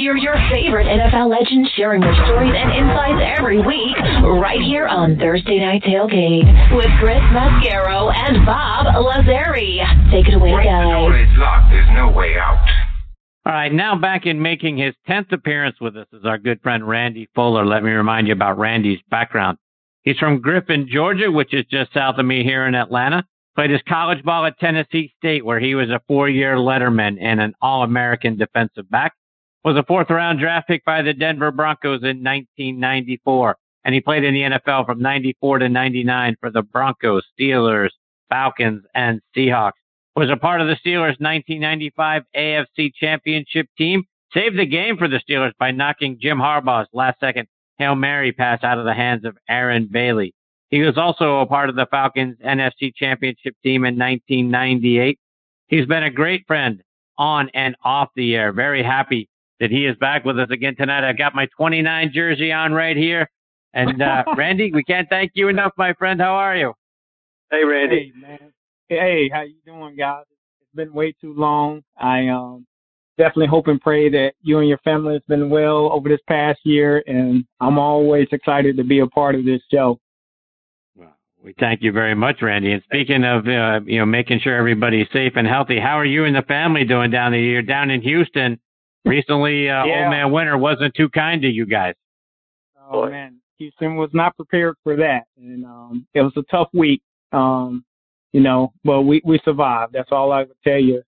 Hear your favorite NFL legends sharing their stories and insights every week, right here on Thursday Night Tailgate with Chris Mascaro and Bob Lazari. Take it away, guys. There's no way out. All right, now back in making his 10th appearance with us is our good friend Randy Fuller. Let me remind you about Randy's background. He's from Griffin, Georgia, which is just south of me here in Atlanta. Played his college ball at Tennessee State, where he was a four-year letterman and an All-American defensive back. Was a fourth-round draft pick by the Denver Broncos in 1994, and he played in the NFL from 94 to 99 for the Broncos, Steelers, Falcons, and Seahawks. Was a part of the Steelers' 1995 AFC Championship team. Saved the game for the Steelers by knocking Jim Harbaugh's last-second Hail Mary pass out of the hands of Aaron Bailey. He was also a part of the Falcons NFC Championship team in 1998. He's been a great friend on and off the air. Very happy that he is back with us again tonight. I've got my 29 jersey on right here. And uh, Randy, we can't thank you enough, my friend. How are you? Hey, Randy. Hey, man. Hey, how you doing, guys? It's been way too long. I um definitely hope and pray that you and your family has been well over this past year, and I'm always excited to be a part of this show. We thank you very much, Randy. And speaking of, uh, you know, making sure everybody's safe and healthy, how are you and the family doing down there? You're down in Houston. Recently, uh, Yeah. Old Man Winter wasn't too kind to you guys. Oh man, Houston was not prepared for that, and um, it was a tough week. Um, you know, but we we survived. That's all I would tell you.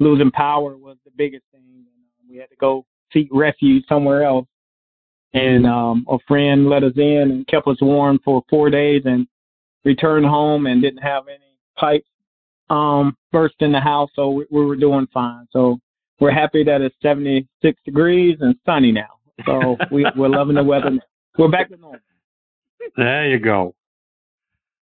Losing power was the biggest thing, and um, we had to go seek refuge somewhere else. And um, a friend let us in and kept us warm for four days, and returned home and didn't have any pipes um, burst in the house, so we, we were doing fine. So we're happy that it's 76 degrees and sunny now. So we, we're loving the weather. now. We're back to normal. There you go.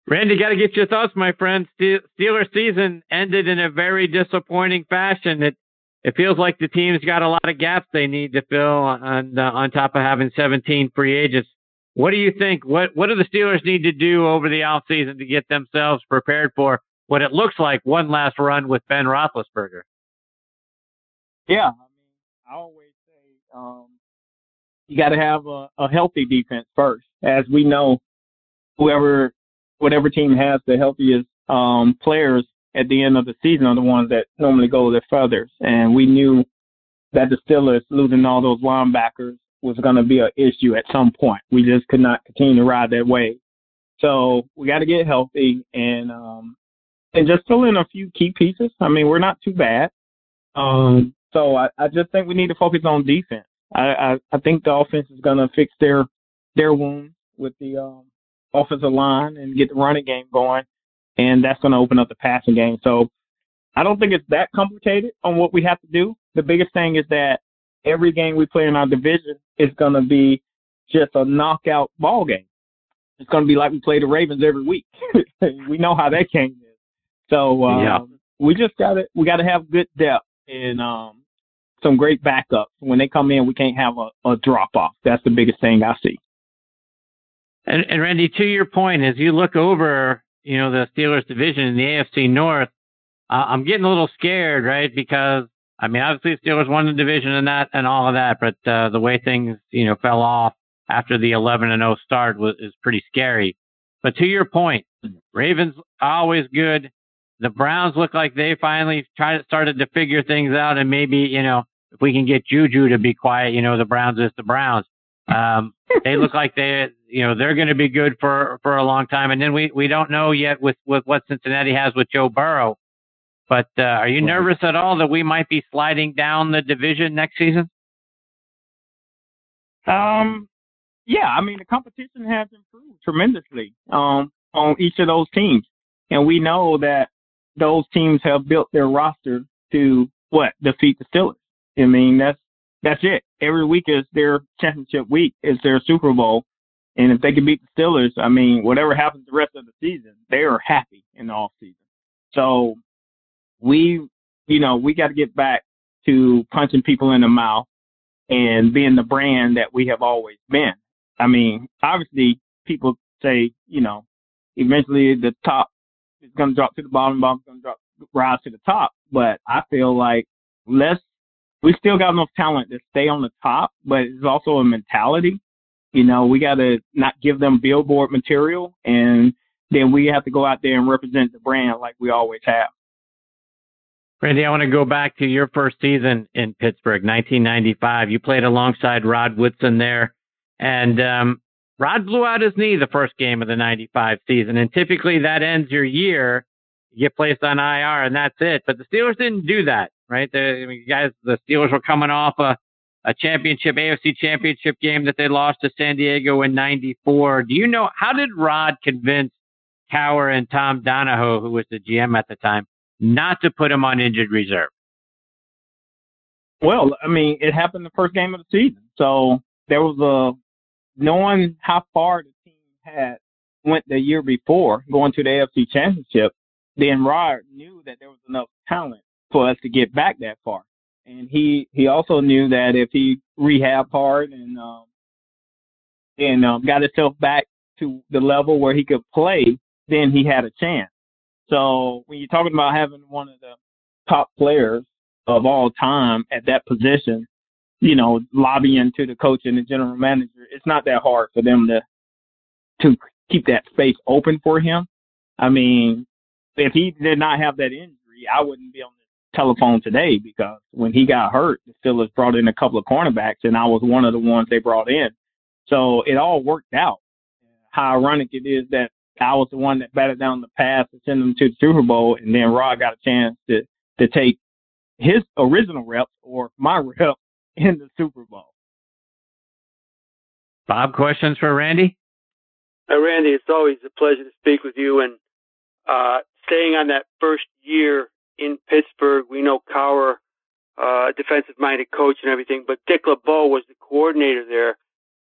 Randy, got to get your thoughts, my friend. Ste- Steelers season ended in a very disappointing fashion. It it feels like the team's got a lot of gaps they need to fill on uh, on top of having 17 free agents. What do you think? What what do the Steelers need to do over the offseason to get themselves prepared for what it looks like one last run with Ben Roethlisberger? Yeah, I mean, I always say um, you got to have a, a healthy defense first. As we know, whoever, whatever team has the healthiest um, players at the end of the season are the ones that normally go the furthest. And we knew that the Steelers losing all those linebackers was going to be an issue at some point. We just could not continue to ride that wave. So we got to get healthy and um, and just fill in a few key pieces. I mean, we're not too bad. Um, so I, I just think we need to focus on defense. I, I, I think the offense is going to fix their their wounds with the um, offensive line and get the running game going, and that's going to open up the passing game. So I don't think it's that complicated on what we have to do. The biggest thing is that every game we play in our division is going to be just a knockout ball game. It's going to be like we play the Ravens every week. we know how that game is. So um, Yeah. we just got to we got to have good depth and um, some great backups. When they come in, we can't have a, a drop off. That's the biggest thing I see. And, and Randy, to your point, as you look over, you know, the Steelers division in the AFC North, uh, I'm getting a little scared, right? Because I mean, obviously Steelers won the division and that and all of that, but uh, the way things, you know, fell off after the 11 and 0 start was is pretty scary. But to your point, Ravens always good. The Browns look like they finally tried started to figure things out, and maybe you know if we can get Juju to be quiet, you know, the Browns is the Browns. Um, they look like they, you know, they're going to be good for for a long time. And then we we don't know yet with with what Cincinnati has with Joe Burrow. But uh, are you nervous at all that we might be sliding down the division next season? Um, yeah, I mean the competition has improved tremendously um, on each of those teams, and we know that those teams have built their roster to what defeat the Steelers. I mean that's that's it. Every week is their championship week, is their Super Bowl, and if they can beat the Steelers, I mean whatever happens the rest of the season, they are happy in the off season. So we, you know, we got to get back to punching people in the mouth and being the brand that we have always been. I mean, obviously, people say, you know, eventually the top is going to drop to the bottom, bottom's going to drop, rise to the top. But I feel like let's we still got enough talent to stay on the top, but it's also a mentality. You know, we got to not give them billboard material, and then we have to go out there and represent the brand like we always have. Randy, I want to go back to your first season in Pittsburgh, 1995. You played alongside Rod Woodson there, and um, Rod blew out his knee the first game of the 95 season, and typically that ends your year. You get placed on IR, and that's it. But the Steelers didn't do that, right? The I mean, guys, the Steelers were coming off a, a championship, AFC championship game that they lost to San Diego in 94. Do you know, how did Rod convince Cowher and Tom Donahoe, who was the GM at the time, not to put him on injured reserve? Well, I mean, it happened the first game of the season. So there was a knowing how far the team had went the year before, going to the AFC Championship, then Rod knew that there was enough talent for us to get back that far. And he he also knew that if he rehabbed hard and um, and um, got himself back to the level where he could play, then he had a chance. So when you're talking about having one of the top players of all time at that position, you know, lobbying to the coach and the general manager, it's not that hard for them to to keep that space open for him. I mean, if he did not have that injury, I wouldn't be on telephone today because when he got hurt, the Steelers brought in a couple of cornerbacks, and I was one of the ones they brought in. So it all worked out. How ironic it is that I was the one that batted down the pass to send them to the Super Bowl, and then Rod got a chance to to take his original reps or my rep in the Super Bowl. Bob, questions for Randy? Uh, Randy, it's always a pleasure to speak with you. And uh, staying on that first year in Pittsburgh, we know Cowher, uh, defensive-minded coach and everything, but Dick LeBeau was the coordinator there,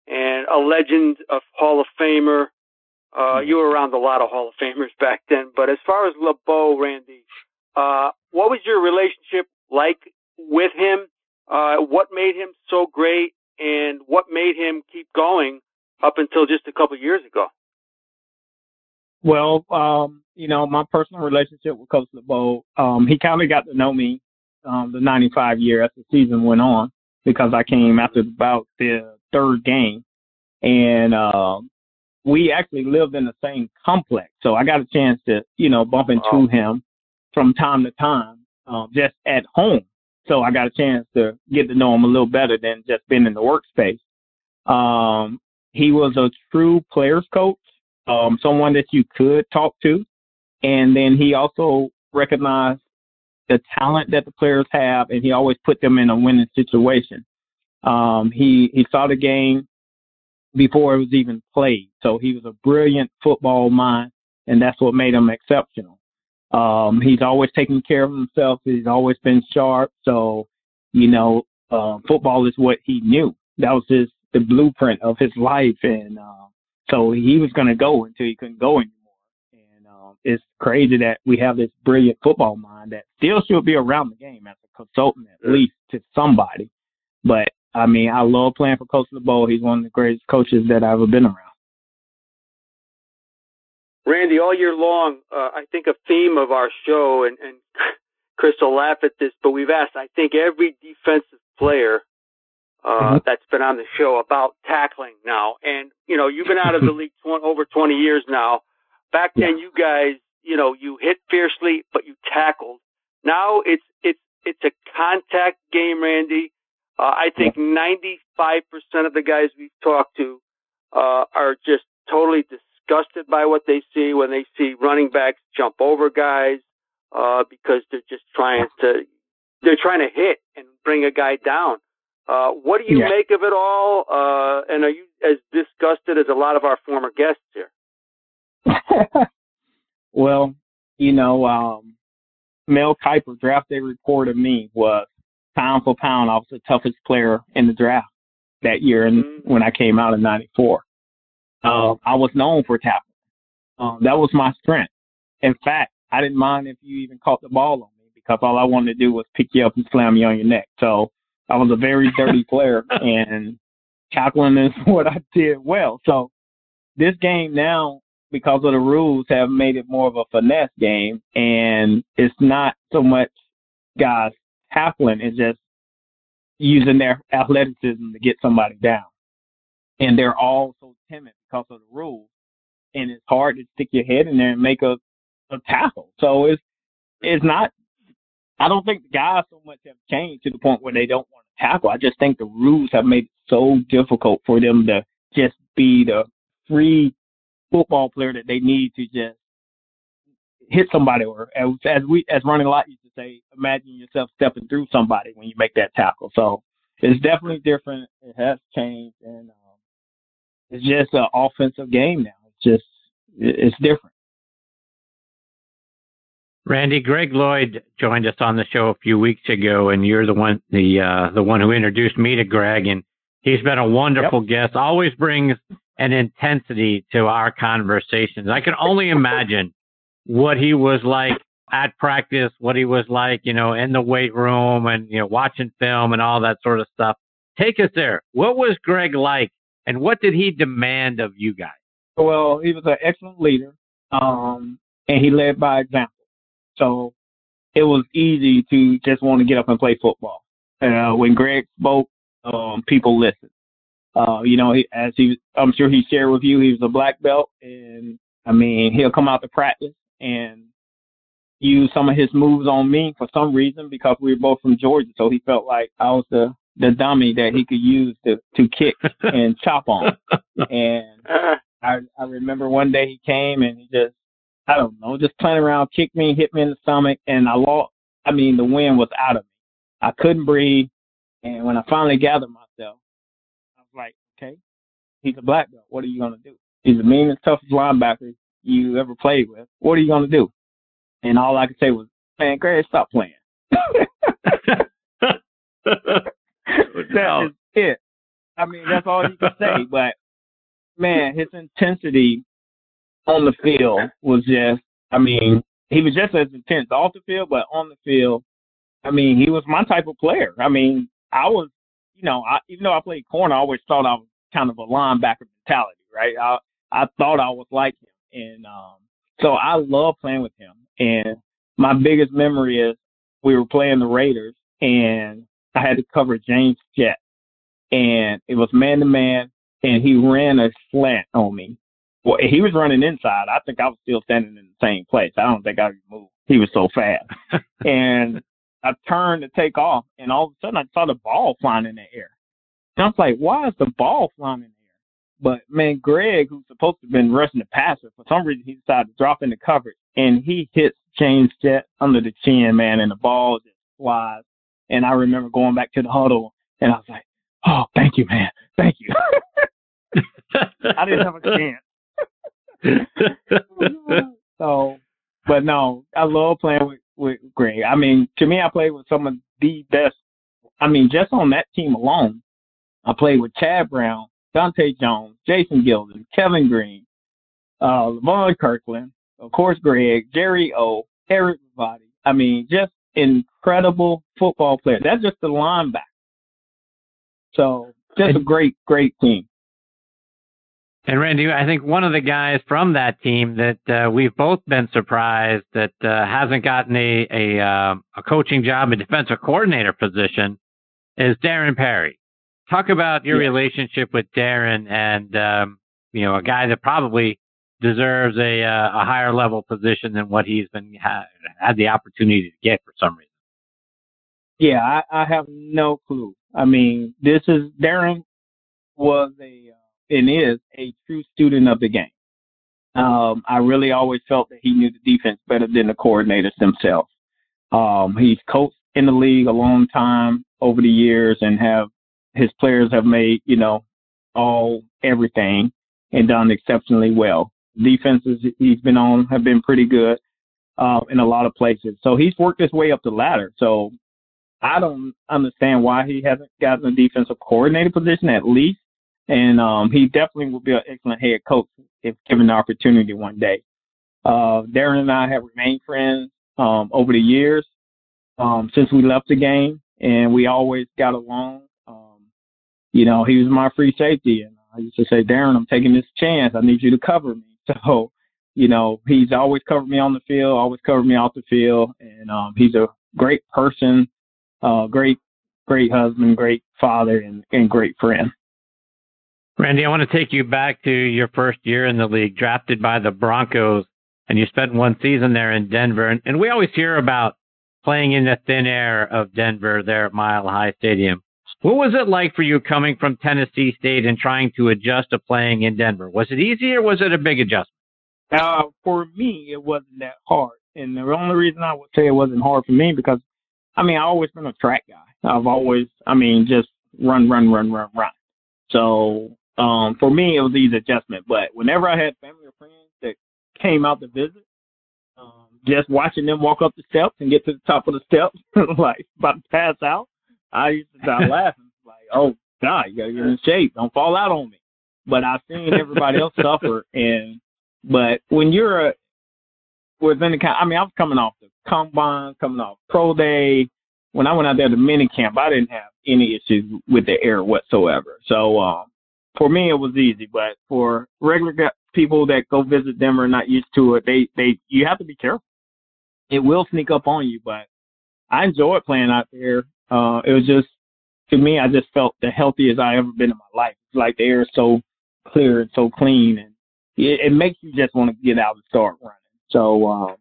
and a legend of Hall of Famer. Uh, you were around a lot of Hall of Famers back then, but as far as LeBeau, Randy, uh, what was your relationship like with him? Uh, what made him so great, and what made him keep going up until just a couple years ago? Well, um, you know, my personal relationship with Coach LeBeau, um, he kind of got to know me um, the 95 year as the season went on because I came after about the third game. And uh, we actually lived in the same complex. So I got a chance to, you know, bump into him from time to time um, just at home. So I got a chance to get to know him a little better than just being in the workspace. Um, he was a true players coach, um, someone that you could talk to. And then he also recognized the talent that the players have, and he always put them in a winning situation. Um, he he saw the game before it was even played, so he was a brilliant football mind, and that's what made him exceptional. Um, he's always taken care of himself. He's always been sharp. So, you know, uh, football is what he knew. That was his the blueprint of his life, and uh, so he was going to go until he couldn't go anymore. And um, it's crazy that we have this brilliant football mind that still should be around the game as a consultant, at least to somebody. But I mean, I love playing for Coach LeBeau. He's one of the greatest coaches that I've ever been around. Randy, all year long, uh, I think a theme of our show, and, and Chris will laugh at this, but we've asked, I think, every defensive player uh, mm-hmm. that's been on the show about tackling now. And, you know, you've been out of the league tw- over 20 years now. Back then, yeah. you guys, you know, you hit fiercely, but you tackled. Now it's, it's, it's a contact game, Randy. Uh, I think yeah. 95% of the guys we've talked to, uh, are just totally disgusted by what they see when they see running backs jump over guys uh, because they're just trying to they're trying to hit and bring a guy down. Uh, what do you yeah. make of it all? Uh, and are you as disgusted as a lot of our former guests here? well, you know, um, Mel Kiper draft day report of me was pound for pound, I was the toughest player in the draft that year, and mm-hmm. when I came out in '94. Uh, I was known for tackling. Um, that was my strength. In fact, I didn't mind if you even caught the ball on me because all I wanted to do was pick you up and slam you on your neck. So I was a very dirty player, and tackling is what I did well. So this game now, because of the rules, have made it more of a finesse game, and it's not so much guys tackling; it's just using their athleticism to get somebody down. And they're all so timid because of the rules. And it's hard to stick your head in there and make a, a tackle. So it's it's not I don't think the guys so much have changed to the point where they don't want to tackle. I just think the rules have made it so difficult for them to just be the free football player that they need to just hit somebody or as, as we as Ronnie Lott used to say, imagine yourself stepping through somebody when you make that tackle. So it's definitely different. It has changed and um, it's just an offensive game now. It's just it's different. Randy, Greg Lloyd joined us on the show a few weeks ago, and you're the one the uh, the one who introduced me to Greg, and he's been a wonderful yep. guest. Always brings an intensity to our conversations. I can only imagine what he was like at practice, what he was like, you know, in the weight room and, you know, watching film and all that sort of stuff. Take us there. What was Greg like and what did he demand of you guys? Well, he was an excellent leader, um, and he led by example. So it was easy to just want to get up and play football. Uh, when Greg spoke, um, people listened. Uh, you know, he, as he, I'm sure he shared with you, he was a black belt, and I mean, he'll come out to practice and use some of his moves on me for some reason because we were both from Georgia. So he felt like I was the the dummy that he could use to to kick and chop on. And I I remember one day he came and he just I don't know just playing around, kicked me, hit me in the stomach, and I lost. I mean the wind was out of me. I couldn't breathe. And when I finally gathered myself, I was like, okay, he's a black belt. What are you gonna do? He's the meanest, toughest linebacker you ever played with. What are you gonna do? And all I could say was, man, Greg, stop playing. that is it. I mean, that's all you can say. But man, his intensity on the field was just, I mean, he was just as intense off the field, but on the field, I mean, he was my type of player. I mean, I was, you know, I, even though I played corner, I always thought I was kind of a linebacker mentality, right? I I thought I was like him, and um, so I love playing with him. And my biggest memory is we were playing the Raiders and I had to cover James Jett. And it was man to man and he ran a slant on me. Well, he was running inside. I think I was still standing in the same place. I don't think I moved. He was so fast. and I turned to take off and all of a sudden I saw the ball flying in the air. And I was like, why is the ball flying in the air? But man, Greg, who's supposed to have been rushing the passer, for some reason he decided to drop into coverage and he hits James Jett under the chin, man, and the ball just flies. And I remember going back to the huddle and I was like, Oh, thank you, man. Thank you. I didn't have a chance. so but no, I love playing with, with Greg. I mean, to me I played with some of the best I mean, just on that team alone, I played with Chad Brown, Dante Jones, Jason Gildon, Kevin Greene, uh, Levon Kirkland, of course, Greg, Jerry O, Eric Ravotti. I mean, just incredible football player. That's just the linebacker. So just a great, great team. And Randy, I think one of the guys from that team that uh, we've both been surprised that uh, hasn't gotten a a, uh, a coaching job, a defensive coordinator position, is Darren Perry. Talk about your relationship with Darren, and um, you know, a guy that probably deserves a uh, a higher level position than what he's been ha- had the opportunity to get for some reason. Yeah, I, I have no clue. I mean, this is Darren was a uh, and is a true student of the game. Um, I really always felt that he knew the defense better than the coordinators themselves. Um, he's coached in the league a long time over the years and have his players have made, you know, all everything and done exceptionally well defenses he's been on have been pretty good uh, in a lot of places. So he's worked his way up the ladder. So I don't understand why he hasn't gotten a defensive coordinator position at least. And um, he definitely will be an excellent head coach if given the opportunity one day. Uh, Darren and I have remained friends um, over the years um, since we left the game, and we always got along. Um, you know, he was my free safety, and I used to say, Darren, I'm taking this chance. I need you to cover me. So, you know, he's always covered me on the field, always covered me off the field, and um, he's a great person, uh, great great husband, great father, and, and great friend. Randy, I want to take you back to your first year in the league, drafted by the Broncos, and you spent one season there in Denver. And, and we always hear about playing in the thin air of Denver there at Mile High Stadium. What was it like for you coming from Tennessee State and trying to adjust to playing in Denver? Was it easy or was it a big adjustment? Uh, for me, it wasn't that hard. And the only reason I would say it wasn't hard for me because, I mean, I've always been a track guy. I've always, I mean, just run, run, run, run, run. So um, for me, it was easy adjustment. But whenever I had family or friends that came out to visit, um, just watching them walk up the steps and get to the top of the steps, like about to pass out, I used to start laughing, like, "Oh God, you gotta get in shape. Don't fall out on me." But I've seen everybody else suffer, and but when you're a within the, I mean, I was coming off the combine, coming off pro day. When I went out there to mini camp, I didn't have any issues with the air whatsoever. So um, for me, it was easy. But for regular people that go visit them and not used to it, they they you have to be careful. It will sneak up on you, but I enjoyed playing out there. Uh, it was just to me, I just felt the healthiest I ever been in my life. It's like the air is so clear and so clean, and it, it makes you just want to get out and start running. So um,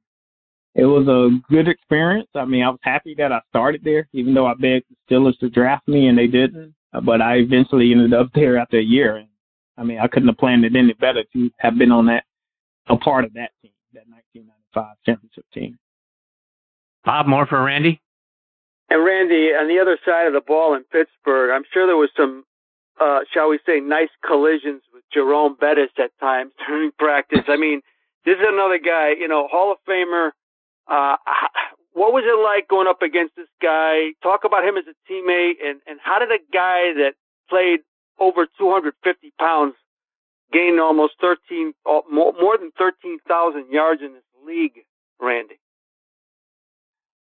it was a good experience. I mean, I was happy that I started there, even though I begged the Steelers to draft me and they didn't. But I eventually ended up there after a year. And I mean, I couldn't have planned it any better to have been on that, a part of that team, that 1995 championship team. Bob, more for Randy? And Randy, on the other side of the ball in Pittsburgh, I'm sure there was some, uh, shall we say, nice collisions with Jerome Bettis at times during practice. I mean, this is another guy, you know, Hall of Famer. Uh, what was it like going up against this guy? Talk about him as a teammate, and and how did a guy that played over 250 pounds gain almost 13, more than 13,000 yards in this league, Randy?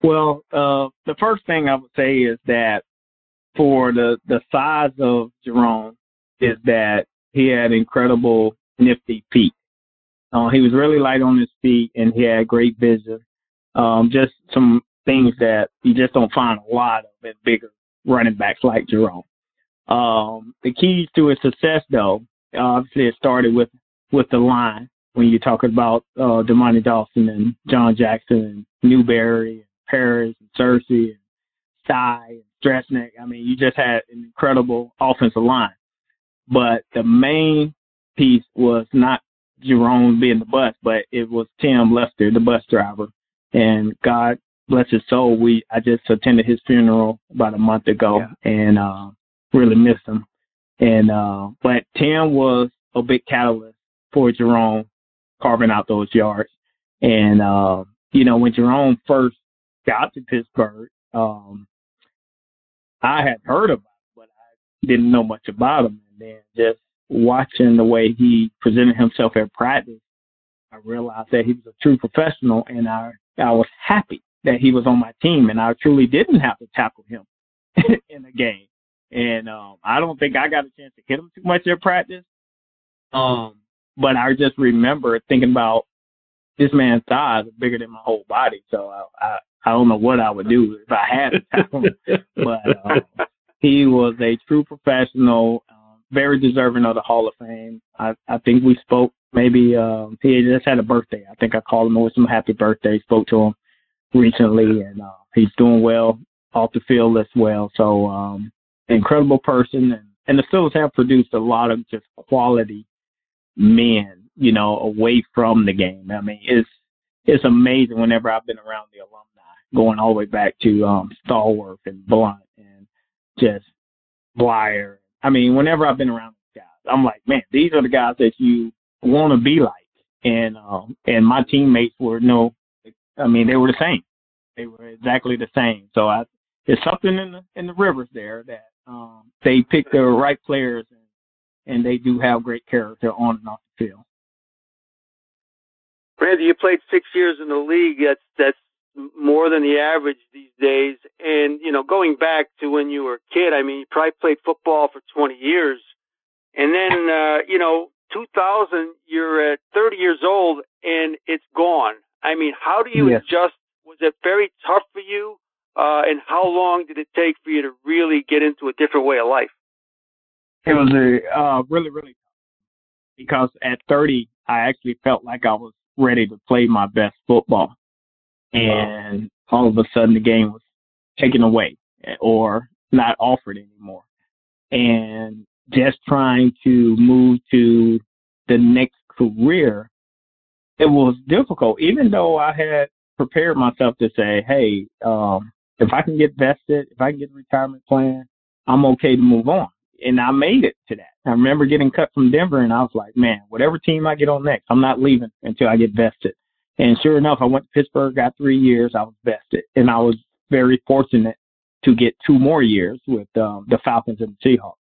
Well, uh, the first thing I would say is that for the the size of Jerome is that he had incredible nifty feet. Uh, he was really light on his feet and he had great vision. Um, just some things that you just don't find a lot of in bigger running backs like Jerome. Um, the keys to his success, though, obviously it started with with the line when you're talking about uh, Dermontti Dawson and John Jackson and Newberry and Parrish and Searcy and Sty and Stresnick. I mean, you just had an incredible offensive line. But the main piece was not Jerome being the bus, but it was Tim Lester, the bus driver. And God bless his soul, we I just attended his funeral about a month ago yeah. and uh really missed him. And uh but Tim was a big catalyst for Jerome carving out those yards. And uh, you know, when Jerome first got to Pittsburgh, um I had heard about him, but I didn't know much about him. And then just watching the way he presented himself at practice, I realized that he was a true professional, and I I was happy that he was on my team, and I truly didn't have to tackle him in a game. And um, I don't think I got a chance to hit him too much at practice. Um, but I just remember thinking about this man's thighs are bigger than my whole body, so I I, I don't know what I would do if I had to tackle him. but um, he was a true professional very deserving of the Hall of Fame. I, I think we spoke maybe um he just had a birthday. I think I called him him a happy birthday, spoke to him recently and uh he's doing well off the field as well. So um incredible person and, and the Steelers have produced a lot of just quality men, you know, away from the game. I mean it's it's amazing whenever I've been around the alumni, going all the way back to um Stallworth and Blount and just Bleier I mean, whenever I've been around these guys, I'm like, man, these are the guys that you want to be like. And um, and my teammates were no, I mean, they were the same. They were exactly the same. So I, it's something in the in the rivers there that um, they pick the right players and, and they do have great character on and off the field. Randy, you played six years in the league. That's that's more than the average these days. And, you know, going back to when you were a kid, I mean, you probably played football for 20 years. And then, uh, you know, 2000, you're at 30 years old and it's gone. I mean, how do you yes. adjust? Was it very tough for you? uh, and how long did it take for you to really get into a different way of life? It was a uh, really, really tough. because at 30, I actually felt like I was ready to play my best football, and all of a sudden the game was taken away or not offered anymore, and just trying to move to the next career, it was difficult. Even though I had prepared myself to say, hey, um, if I can get vested, if I can get a retirement plan, I'm okay to move on. And I made it to that. I remember getting cut from Denver and I was like, man, whatever team I get on next, I'm not leaving until I get vested. And sure enough, I went to Pittsburgh, got three years, I was vested. And I was very fortunate to get two more years with um, the Falcons and the Seahawks.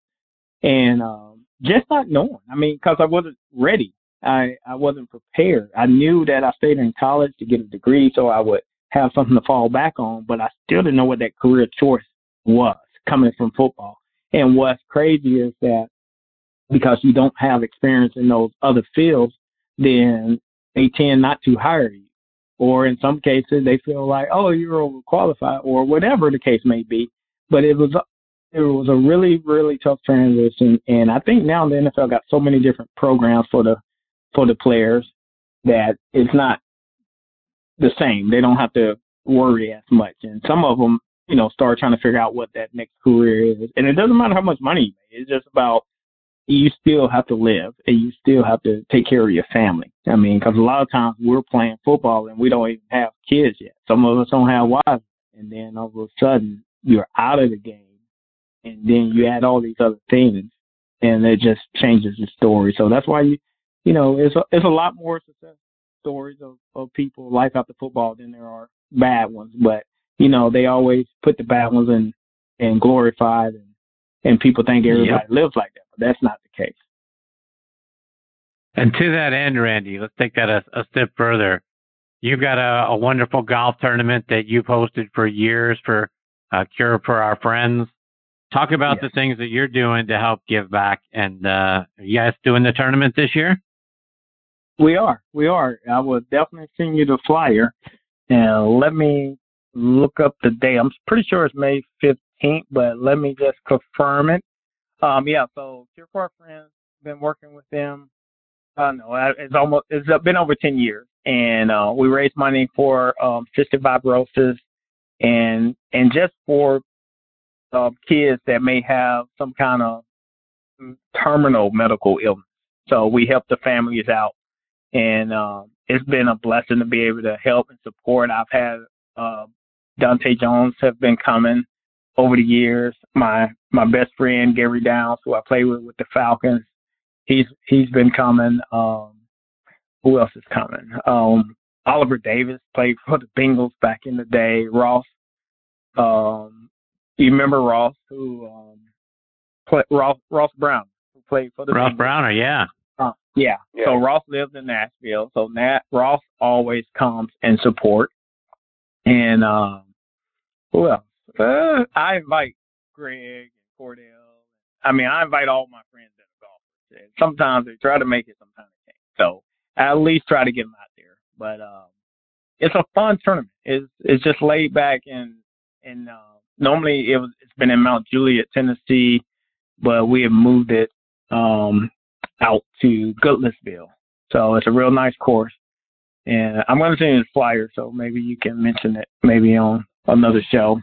And um, just not knowing. I mean, because I wasn't ready. I, I wasn't prepared. I knew that I stayed in college to get a degree so I would have something to fall back on, but I still didn't know what that career choice was coming from football. And what's crazy is that because you don't have experience in those other fields, then they tend not to hire you. Or in some cases, they feel like, oh, you're overqualified, or whatever the case may be. But it was it was a really really tough transition, and I think now the NFL got so many different programs for the for the players that it's not the same. They don't have to worry as much, and some of them, you know, start trying to figure out what that next career is. And it doesn't matter how much money you make; it's just about you still have to live and you still have to take care of your family. I mean, because a lot of times we're playing football and we don't even have kids yet. Some of us don't have wives, and then all of a sudden you're out of the game, and then you add all these other things, and it just changes the story. So that's why you, you know, it's a, it's a lot more success stories of, of people life after football than there are bad ones. But you know, they always put the bad ones in and glorified, and and people think everybody yep. lives like that. That's not the case. And to that end, Randy, let's take that a, a step further. You've got a, a, wonderful golf tournament that you've hosted for years for uh, Cure for Our Friends. Talk about yes. the things that you're doing to help give back. And uh, are you guys doing the tournament this year? We are. We are. I will definitely send you the flyer. And let me look up the day. I'm pretty sure it's May 15th, but let me just confirm it. Um, yeah, so Cure for Our Friends, been working with them. I don't know, it's almost, it's been over 10 years. And, uh, we raise money for, um, cystic fibrosis and, and just for, uh, kids that may have some kind of terminal medical illness. So we help the families out. And, um, it's been a blessing to be able to help and support. I've had, uh, Dante Jones have been coming over the years. My my best friend Gary Downs, who I play with with the Falcons, he's he's been coming. Um, who else is coming? Um, Oliver Davis played for the Bengals back in the day. Ross, um, you remember Ross, who um, play, Ross Ross Brown, who played for the Ross Bengals. Browner, yeah. Uh, yeah. yeah. So Ross lives in Nashville. So Nat Ross always comes and support. And um, who else? Uh, I invite Greg and Cordell. I mean, I invite all my friends that are golfers. Sometimes they try to make it, sometimes they can't. So I at least try to get them out there. But um, it's a fun tournament. It's it's just laid back and and uh, normally it was it's been in Mount Juliet, Tennessee, but we have moved it um, out to Goodlettsville. So it's a real nice course. And I'm going to send you the flyer, so maybe you can mention it maybe on another show,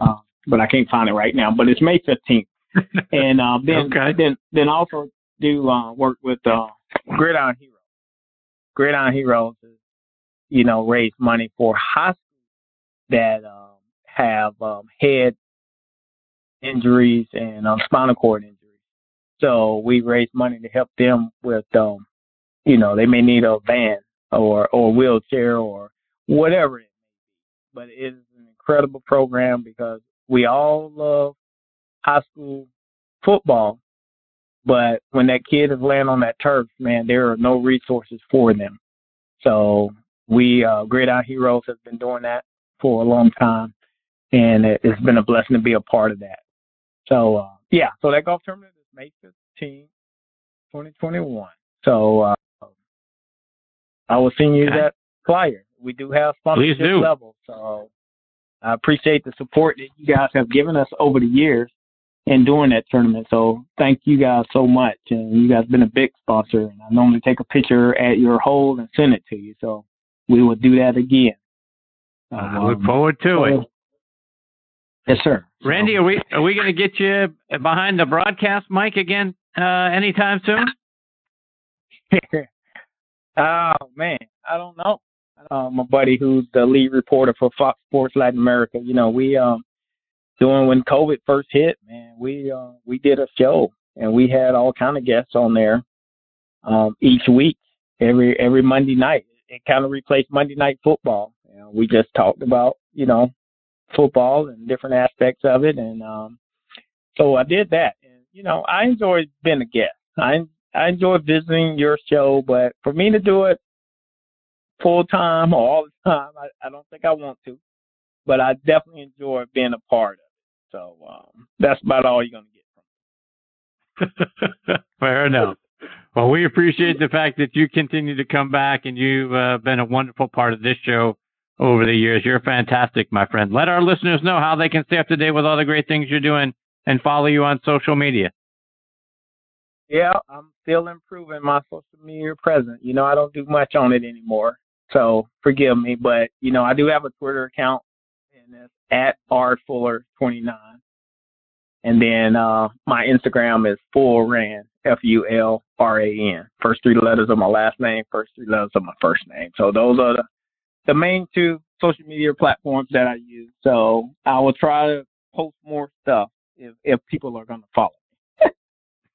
uh, but I can't find it right now. But it's May 15th, and uh, then okay. then then also do uh, work with uh, Gridiron Heroes. Gridiron Heroes is you know raise money for hospitals that um, have um, head injuries and um, spinal cord injuries. So we raise money to help them with, um, you know, they may need a van or or wheelchair or whatever. But it is an incredible program because we all love high school football, but when that kid is laying on that turf, man, there are no resources for them. So we, uh, Gridiron Heroes, has been doing that for a long time, and it, has been a blessing to be a part of that. So uh, yeah, so that golf tournament is May 15, 2021. So uh, I will send you that flyer. We do have sponsorship level, so I appreciate the support that you guys have given us over the years in doing that tournament. So thank you guys so much. And you guys have been a big sponsor. And I normally take a picture at your hole and send it to you. So we will do that again. I look um, forward to it. Yes, sir. Randy, are we are we going to get you behind the broadcast mic again uh, anytime soon? oh man, I don't know. Uh, my buddy, who's the lead reporter for Fox Sports Latin America, you know, we um doing when COVID first hit, man, we uh, we did a show and we had all kind of guests on there um, each week, every every Monday night. It kind of replaced Monday Night Football. You know, we just talked about you know football and different aspects of it, and um, so I did that. And you know, I enjoy being a guest. I I enjoy visiting your show, but for me to do it full time or all the time, I, I don't think I want to. But I definitely enjoy being a part of it. So um, that's about all you're going to get from me. Fair enough. Well, we appreciate the fact that you continue to come back and you've uh, been a wonderful part of this show over the years. You're fantastic, my friend. Let our listeners know how they can stay up to date with all the great things you're doing and follow you on social media. Yeah, I'm still improving my social media presence. You know, I don't do much on it anymore. So forgive me, but you know, I do have a Twitter account and it's at rfuller29. And then uh, my Instagram is Fulran, F U L R A N. First three letters of my last name, first three letters of my first name. So those are the, the main two social media platforms that I use. So I will try to post more stuff if, if people are going to follow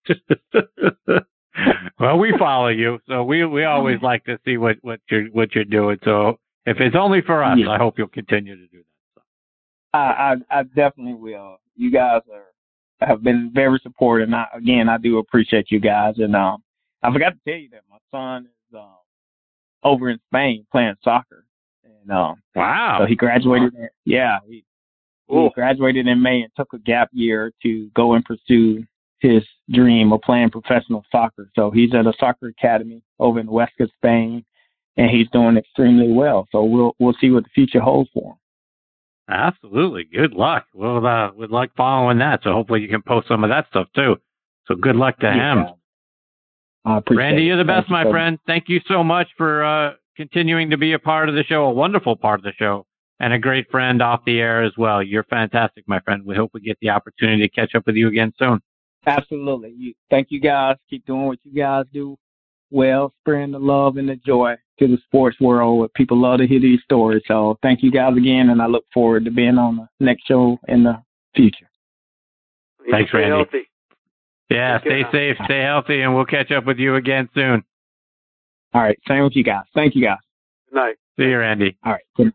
me. well, we follow you, so we we always like to see what what you're what you're doing. So if it's only for us, yeah. I hope you'll continue to do that. I, I, I definitely will. You guys are have been very supportive, and I, again, I do appreciate you guys. And um, I forgot to tell you that my son is um, over in Spain playing soccer, um, wow, so he graduated. In, yeah, he, he graduated in May and took a gap year to go and pursue his dream of playing professional soccer. So he's at a soccer academy over in Huesca, Spain, and he's doing extremely well. So we'll we'll see what the future holds for him. Absolutely. Good luck. Well, uh, we'd like following that. So hopefully you can post some of that stuff too. So good luck to yeah. him. Randy, you're the best, my friend. Thank you so much for uh, continuing to be a part of the show, a wonderful part of the show, and a great friend off the air as well. You're fantastic, my friend. We hope we get the opportunity to catch up with you again soon. Absolutely. You, thank you guys. Keep doing what you guys do well, spreading the love and the joy to the sports world. Where people love to hear these stories. So thank you guys again, and I look forward to being on the next show in the future. Thanks, Randy. Healthy. Yeah, stay safe, stay healthy, and we'll catch up with you again soon. All right, same with you guys. Thank you, guys. Good night. See you, Randy. All right.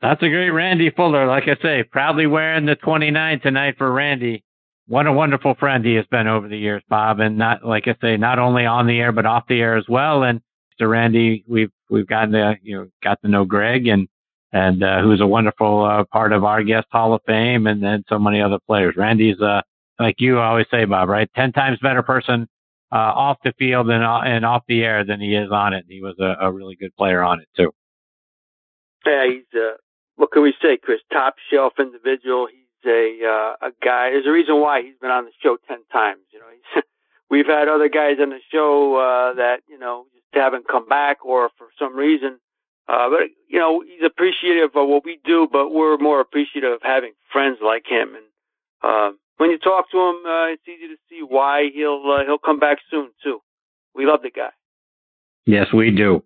That's a great Randy Fuller. Like I say, proudly wearing the 29 tonight for Randy what a wonderful friend he has been over the years, Bob, and not like I say, not only on the air but off the air as well. And Mr. Randy, we've we've gotten to you know got to know Greg and and uh, who's a wonderful uh, part of our guest Hall of Fame, and then so many other players. Randy's uh like you always say, Bob, right? Ten times better person uh, off the field and uh, and off the air than he is on it. He was a, a really good player on it too. Yeah, he's uh, what can we say, Chris? Top shelf individual. He's a uh, a guy. There's a reason why he's been on the show ten times. You know, he's, we've had other guys on the show uh, that you know just haven't come back or for some reason. Uh, but you know, he's appreciative of what we do, but we're more appreciative of having friends like him. And uh, when you talk to him, uh, it's easy to see why he'll uh, he'll come back soon too. We love the guy. Yes, we do.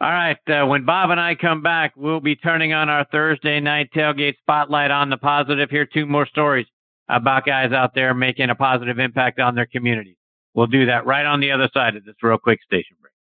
All right. Uh, when Bob and I come back, we'll be turning on our Thursday night tailgate spotlight on the positive. Here, two more stories about guys out there making a positive impact on their community. We'll do that right on the other side of this real quick station break.